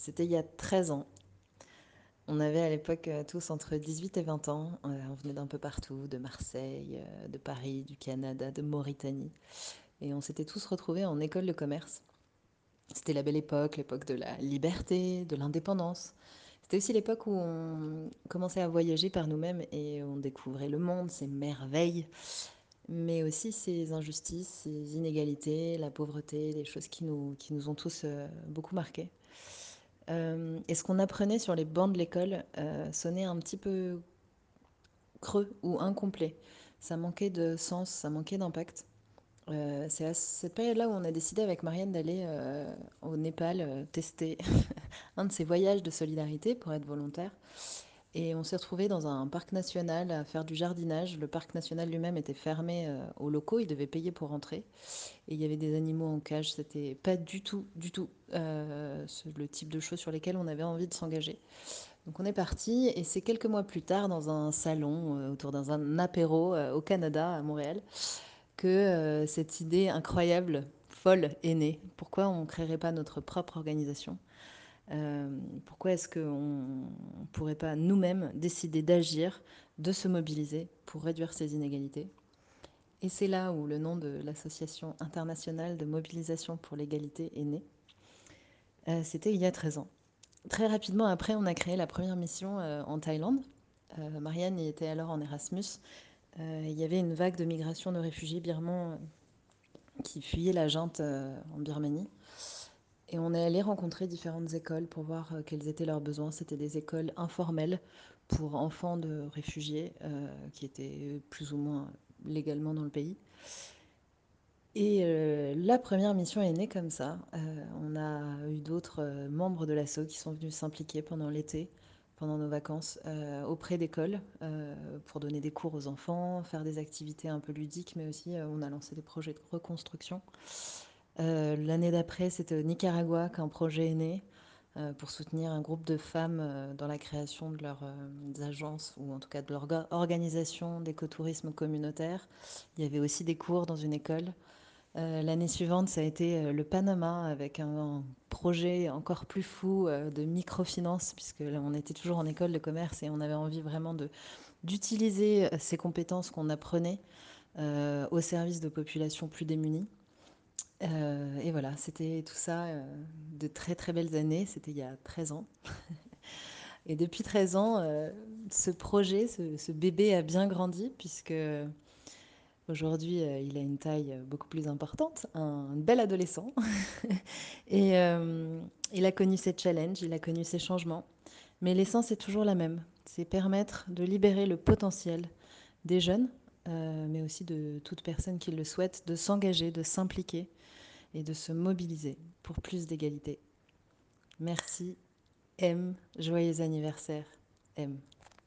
C'était il y a 13 ans. On avait à l'époque euh, tous entre 18 et 20 ans. Euh, on venait d'un peu partout, de Marseille, euh, de Paris, du Canada, de Mauritanie. Et on s'était tous retrouvés en école de commerce. C'était la belle époque, l'époque de la liberté, de l'indépendance. C'était aussi l'époque où on commençait à voyager par nous-mêmes et on découvrait le monde, ses merveilles, mais aussi ses injustices, ses inégalités, la pauvreté, des choses qui nous, qui nous ont tous beaucoup marqués. Euh, et ce qu'on apprenait sur les bancs de l'école euh, sonnait un petit peu creux ou incomplet. Ça manquait de sens, ça manquait d'impact. Euh, c'est à cette période-là où on a décidé avec Marianne d'aller au Népal tester un de ces voyages de solidarité pour être volontaire. Et on s'est retrouvé dans un parc national à faire du jardinage. Le parc national lui-même était fermé euh, aux locaux, ils devaient payer pour entrer. Et il y avait des animaux en cage. C'était pas du tout, du tout euh, le type de choses sur lesquelles on avait envie de s'engager. Donc on est parti et c'est quelques mois plus tard dans un salon euh, autour d'un apéro au Canada, à Montréal, que cette idée incroyable, folle est née. Pourquoi on ne créerait pas notre propre organisation? Pourquoi est-ce qu'on ne pourrait pas nous-mêmes décider d'agir, de se mobiliser pour réduire ces inégalités? Et c'est là où le nom de l'Association internationale de mobilisation pour l'égalité est né. Euh, C'était il y a 13 ans. Très rapidement après, on a créé la première mission euh, en Thaïlande. Euh, Marianne y était alors en Erasmus. Euh, il y avait une vague de migration de réfugiés birmans qui fuyaient la junte en Birmanie. Et on est allé rencontrer différentes écoles pour voir euh, quels étaient leurs besoins. C'était des écoles informelles pour enfants de réfugiés euh, qui étaient plus ou moins légalement dans le pays. Et euh, la première mission est née comme ça. Euh, on a eu d'autres euh, membres de l'ASSO qui sont venus s'impliquer pendant l'été, pendant nos vacances, euh, auprès d'écoles pour donner des cours aux enfants, faire des activités un peu ludiques, mais aussi on a lancé des projets de reconstruction. Euh, l'année d'après, c'était au Nicaragua qu'un projet est né euh, pour soutenir un groupe de femmes euh, dans la création de leurs agences ou en tout cas de leur organisation d'écotourisme communautaire. Il y avait aussi des cours dans une école. L'année suivante, ça a été le Panama avec un, projet encore plus fou de microfinance, puisque là, on était toujours en école de commerce et on avait envie vraiment d'utiliser ces compétences qu'on apprenait au service de populations plus démunies. Euh, et voilà, c'était tout ça, euh, de très très belles années, c'était il y a 13 ans. Et depuis 13 ans, euh, ce projet, ce, bébé a bien grandi puisque aujourd'hui il a une taille beaucoup plus importante, un, un bel adolescent. et il a connu ses challenges, il a connu ses changements. Mais l'essence est toujours la même, c'est permettre de libérer le potentiel des jeunes, mais aussi de toute personne qui le souhaite, de s'engager, de s'impliquer et de se mobiliser pour plus d'égalité. Merci. M. Joyeux anniversaire. M.